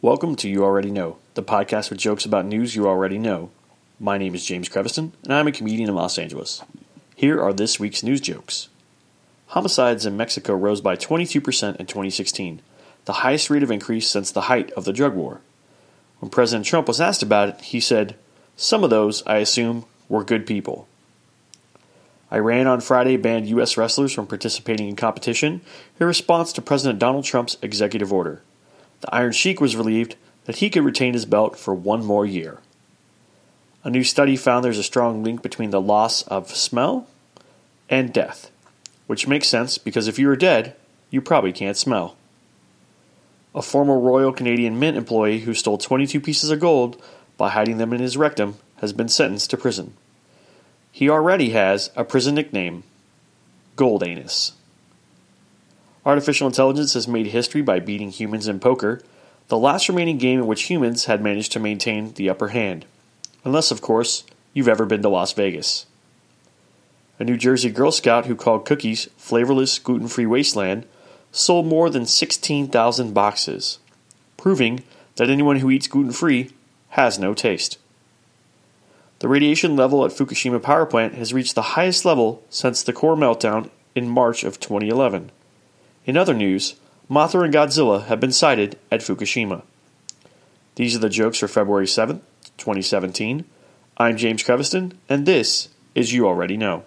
Welcome to You Already Know, the podcast with jokes about news you already know. My name is James Creviston, and I'm a comedian in Los Angeles. Here are this week's news jokes. Homicides in Mexico rose by 22% in 2016, the highest rate of increase since the height of the drug war. When President Trump was asked about it, he said, Some of those, I assume, were good people. Iran on Friday banned U.S. wrestlers from participating in competition in response to President Donald Trump's executive order the Iron Sheik was relieved that he could retain his belt for one more year. A new study found there's a strong link between the loss of smell and death, which makes sense because if you are dead, you probably can't smell. A former Royal Canadian Mint employee who stole 22 pieces of gold by hiding them in his rectum has been sentenced to prison. He already has a prison nickname Gold Anus. Artificial intelligence has made history by beating humans in poker, the last remaining game in which humans had managed to maintain the upper hand. Unless, of course, you've ever been to Las Vegas. A New Jersey Girl Scout who called cookies flavorless, gluten free wasteland sold more than 16,000 boxes, proving that anyone who eats gluten free has no taste. The radiation level at Fukushima power plant has reached the highest level since the core meltdown in March of 2011. In other news, Mothra and Godzilla have been sighted at Fukushima. These are the jokes for February 7th, 2017. I'm James Creviston, and this is You Already Know.